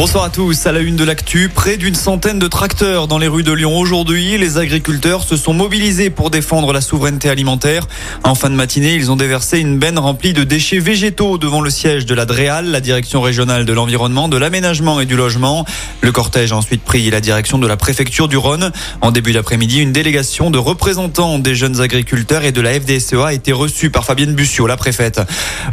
Bonsoir à tous. À la une de l'actu, près d'une centaine de tracteurs dans les rues de Lyon aujourd'hui. Les agriculteurs se sont mobilisés pour défendre la souveraineté alimentaire. En fin de matinée, ils ont déversé une benne remplie de déchets végétaux devant le siège de la DREAL, la direction régionale de l'environnement, de l'aménagement et du logement. Le cortège a ensuite pris la direction de la préfecture du Rhône. En début d'après-midi, une délégation de représentants des jeunes agriculteurs et de la FDSEA a été reçue par Fabienne Bussiot, la préfète.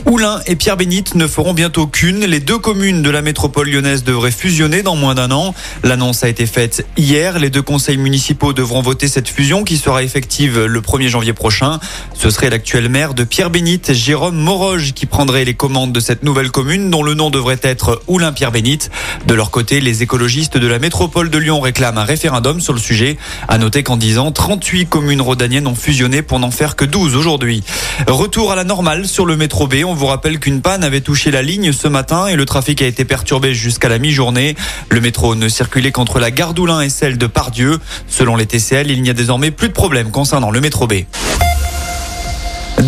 Oulin et Pierre Bénite ne feront bientôt qu'une. Les deux communes de la métropole lyonnaise devrait fusionner dans moins d'un an. L'annonce a été faite hier. Les deux conseils municipaux devront voter cette fusion qui sera effective le 1er janvier prochain. Ce serait l'actuel maire de Pierre Bénite, Jérôme Moroge, qui prendrait les commandes de cette nouvelle commune dont le nom devrait être Oulin Pierre Bénite. De leur côté, les écologistes de la métropole de Lyon réclament un référendum sur le sujet. À noter qu'en 10 ans, 38 communes rhodaniennes ont fusionné pour n'en faire que 12 aujourd'hui. Retour à la normale sur le métro B. On vous rappelle qu'une panne avait touché la ligne ce matin et le trafic a été perturbé jusqu'à la mi-journée. Le métro ne circulait qu'entre la gare d'Oulin et celle de Pardieu. Selon les TCL, il n'y a désormais plus de problème concernant le métro B.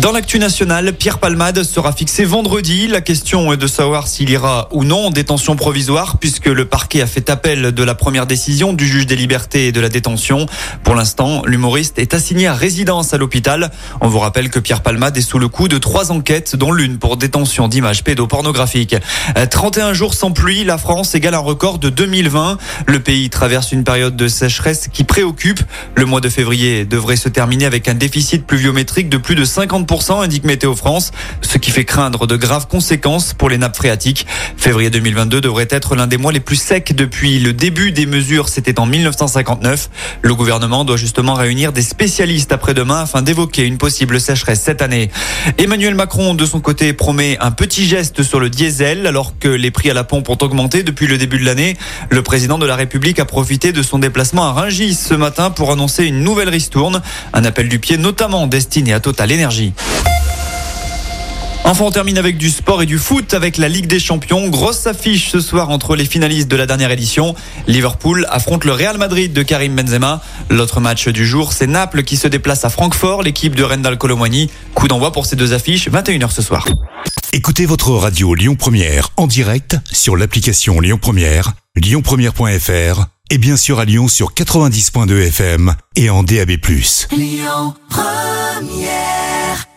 Dans l'actu nationale, Pierre Palmade sera fixé vendredi. La question est de savoir s'il ira ou non en détention provisoire puisque le parquet a fait appel de la première décision du juge des libertés et de la détention. Pour l'instant, l'humoriste est assigné à résidence à l'hôpital. On vous rappelle que Pierre Palmade est sous le coup de trois enquêtes dont l'une pour détention d'images pédopornographiques. 31 jours sans pluie, la France égale un record de 2020. Le pays traverse une période de sécheresse qui préoccupe. Le mois de février devrait se terminer avec un déficit pluviométrique de plus de 50 indique Météo France, ce qui fait craindre de graves conséquences pour les nappes phréatiques. Février 2022 devrait être l'un des mois les plus secs depuis le début des mesures, c'était en 1959. Le gouvernement doit justement réunir des spécialistes après-demain afin d'évoquer une possible sécheresse cette année. Emmanuel Macron, de son côté, promet un petit geste sur le diesel alors que les prix à la pompe ont augmenté depuis le début de l'année. Le président de la République a profité de son déplacement à Rungis ce matin pour annoncer une nouvelle ristourne, un appel du pied notamment destiné à Total Energy. Enfin, on termine avec du sport et du foot avec la Ligue des Champions. Grosse affiche ce soir entre les finalistes de la dernière édition. Liverpool affronte le Real Madrid de Karim Benzema. L'autre match du jour, c'est Naples qui se déplace à Francfort, l'équipe de Rendal Colomwani. Coup d'envoi pour ces deux affiches, 21h ce soir. Écoutez votre radio Lyon Première en direct sur l'application Lyon Première, lyonpremière.fr et bien sûr à Lyon sur 90.2 FM et en DAB+. Lyon Première